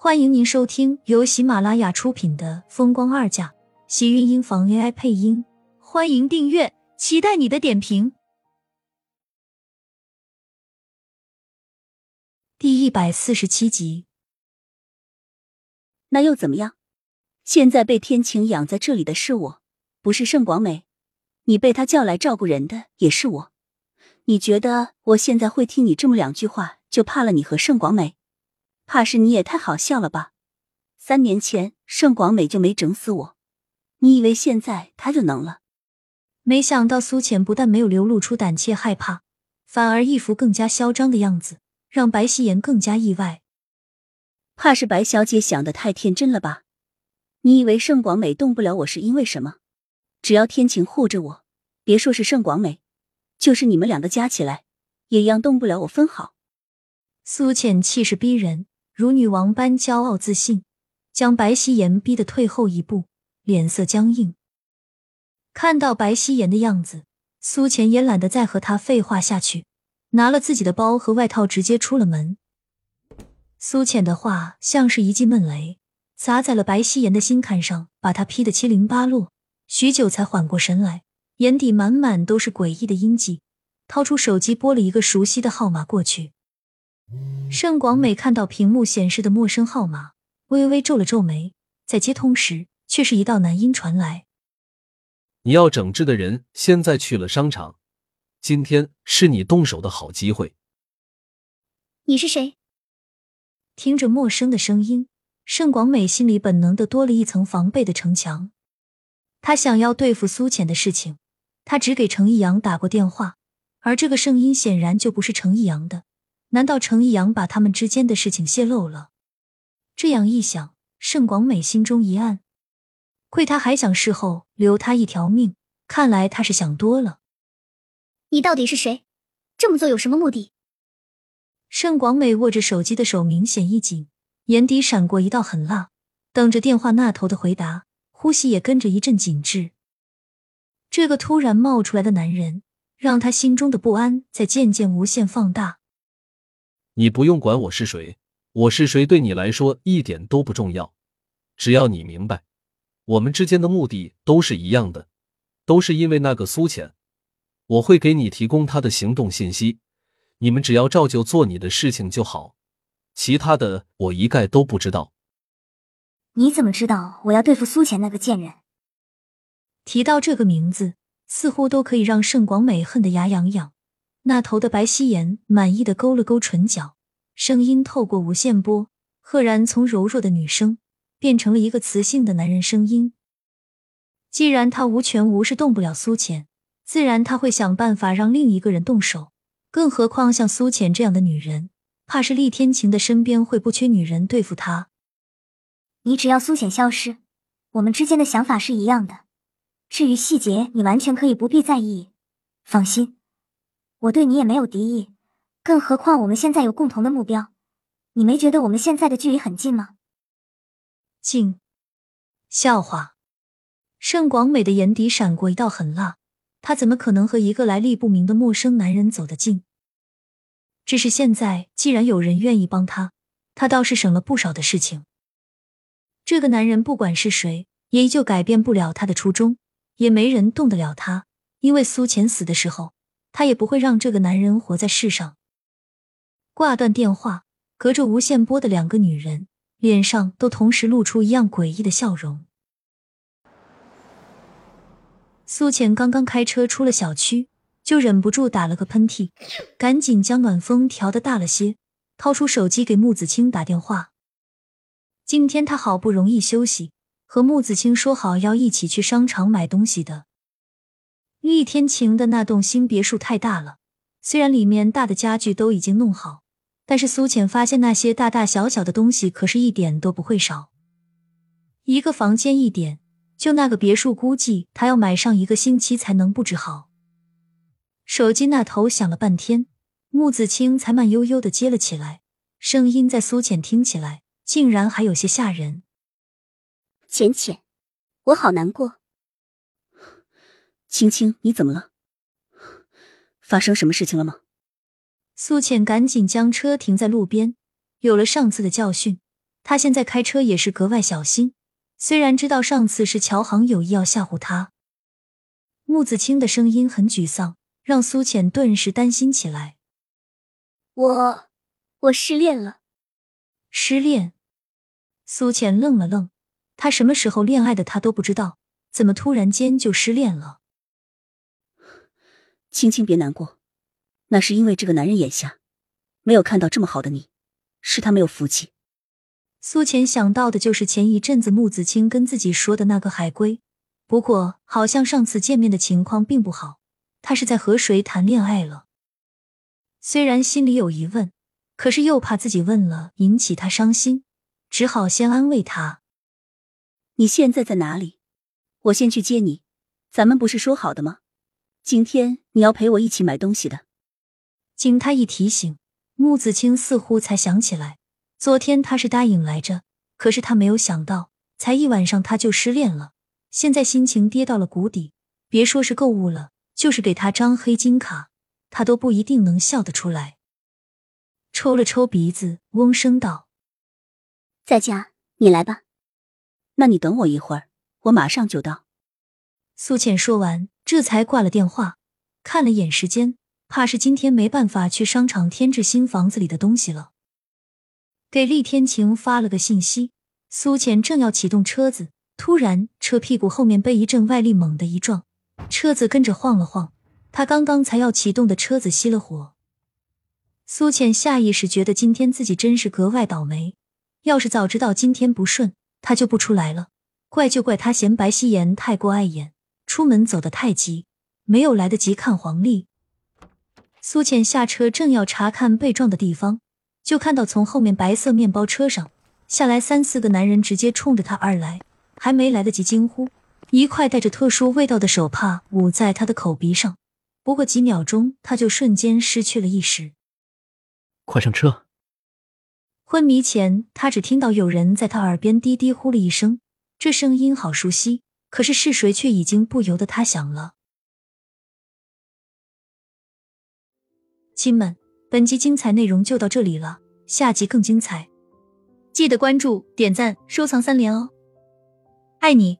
欢迎您收听由喜马拉雅出品的《风光二嫁》，喜运音房 AI 配音。欢迎订阅，期待你的点评。第一百四十七集，那又怎么样？现在被天晴养在这里的是我，不是盛广美。你被他叫来照顾人的也是我。你觉得我现在会听你这么两句话，就怕了你和盛广美？怕是你也太好笑了吧？三年前盛广美就没整死我，你以为现在他就能了？没想到苏浅不但没有流露出胆怯害怕，反而一副更加嚣张的样子，让白夕颜更加意外。怕是白小姐想的太天真了吧？你以为盛广美动不了我是因为什么？只要天晴护着我，别说是盛广美，就是你们两个加起来，也一样动不了我分毫。苏浅气势逼人。如女王般骄傲自信，将白希言逼得退后一步，脸色僵硬。看到白希言的样子，苏浅也懒得再和他废话下去，拿了自己的包和外套，直接出了门。苏浅的话像是一记闷雷，砸在了白希言的心坎上，把他劈得七零八落。许久才缓过神来，眼底满满都是诡异的阴迹，掏出手机拨了一个熟悉的号码过去。盛广美看到屏幕显示的陌生号码，微微皱了皱眉，在接通时，却是一道男音传来：“你要整治的人现在去了商场，今天是你动手的好机会。”你是谁？听着陌生的声音，盛广美心里本能的多了一层防备的城墙。他想要对付苏浅的事情，他只给程逸阳打过电话，而这个声音显然就不是程逸阳的。难道程逸阳把他们之间的事情泄露了？这样一想，盛广美心中一暗，亏他还想事后留他一条命，看来他是想多了。你到底是谁？这么做有什么目的？盛广美握着手机的手明显一紧，眼底闪过一道狠辣，等着电话那头的回答，呼吸也跟着一阵紧致。这个突然冒出来的男人，让他心中的不安在渐渐无限放大。你不用管我是谁，我是谁对你来说一点都不重要。只要你明白，我们之间的目的都是一样的，都是因为那个苏浅。我会给你提供他的行动信息，你们只要照旧做你的事情就好，其他的我一概都不知道。你怎么知道我要对付苏浅那个贱人？提到这个名字，似乎都可以让盛广美恨得牙痒痒。那头的白希颜满意的勾了勾唇角，声音透过无线波，赫然从柔弱的女声变成了一个磁性的男人声音。既然他无权无势动不了苏浅，自然他会想办法让另一个人动手。更何况像苏浅这样的女人，怕是厉天晴的身边会不缺女人对付她。你只要苏浅消失，我们之间的想法是一样的。至于细节，你完全可以不必在意。放心。我对你也没有敌意，更何况我们现在有共同的目标。你没觉得我们现在的距离很近吗？近？笑话！盛广美的眼底闪过一道狠辣，她怎么可能和一个来历不明的陌生男人走得近？只是现在，既然有人愿意帮他，他倒是省了不少的事情。这个男人不管是谁，也依旧改变不了他的初衷，也没人动得了他，因为苏浅死的时候。他也不会让这个男人活在世上。挂断电话，隔着无线波的两个女人脸上都同时露出一样诡异的笑容。苏浅刚刚开车出了小区，就忍不住打了个喷嚏，赶紧将暖风调的大了些，掏出手机给穆子清打电话。今天他好不容易休息，和穆子清说好要一起去商场买东西的。厉天晴的那栋新别墅太大了，虽然里面大的家具都已经弄好，但是苏浅发现那些大大小小的东西可是一点都不会少。一个房间一点，就那个别墅，估计他要买上一个星期才能布置好。手机那头响了半天，穆子清才慢悠悠的接了起来，声音在苏浅听起来竟然还有些吓人。浅浅，我好难过。青青，你怎么了？发生什么事情了吗？苏浅赶紧将车停在路边。有了上次的教训，她现在开车也是格外小心，虽然知道上次是乔航有意要吓唬他。穆子清的声音很沮丧，让苏浅顿时担心起来。我，我失恋了。失恋？苏浅愣了愣，他什么时候恋爱的，他都不知道，怎么突然间就失恋了？青青别难过，那是因为这个男人眼瞎没有看到这么好的你，是他没有福气。苏浅想到的就是前一阵子穆子清跟自己说的那个海龟。不过，好像上次见面的情况并不好，他是在和谁谈恋爱了？虽然心里有疑问，可是又怕自己问了引起他伤心，只好先安慰他：“你现在在哪里？我先去接你。咱们不是说好的吗？今天你要陪我一起买东西的。”经他一提醒，穆子清似乎才想起来，昨天他是答应来着，可是他没有想到，才一晚上他就失恋了。现在心情跌到了谷底，别说是购物了，就是给他张黑金卡，他都不一定能笑得出来。抽了抽鼻子，嗡声道：“在家，你来吧。那你等我一会儿，我马上就到。”苏浅说完，这才挂了电话，看了眼时间，怕是今天没办法去商场添置新房子里的东西了。给厉天晴发了个信息，苏浅正要启动车子。突然，车屁股后面被一阵外力猛地一撞，车子跟着晃了晃。他刚刚才要启动的车子熄了火。苏浅下意识觉得今天自己真是格外倒霉。要是早知道今天不顺，他就不出来了。怪就怪他嫌白希言太过碍眼，出门走得太急，没有来得及看黄历。苏浅下车正要查看被撞的地方，就看到从后面白色面包车上下来三四个男人，直接冲着他而来。还没来得及惊呼，一块带着特殊味道的手帕捂在他的口鼻上。不过几秒钟，他就瞬间失去了意识。快上车！昏迷前，他只听到有人在他耳边低低呼了一声，这声音好熟悉，可是是谁，却已经不由得他想了。亲们，本集精彩内容就到这里了，下集更精彩，记得关注、点赞、收藏三连哦！爱你。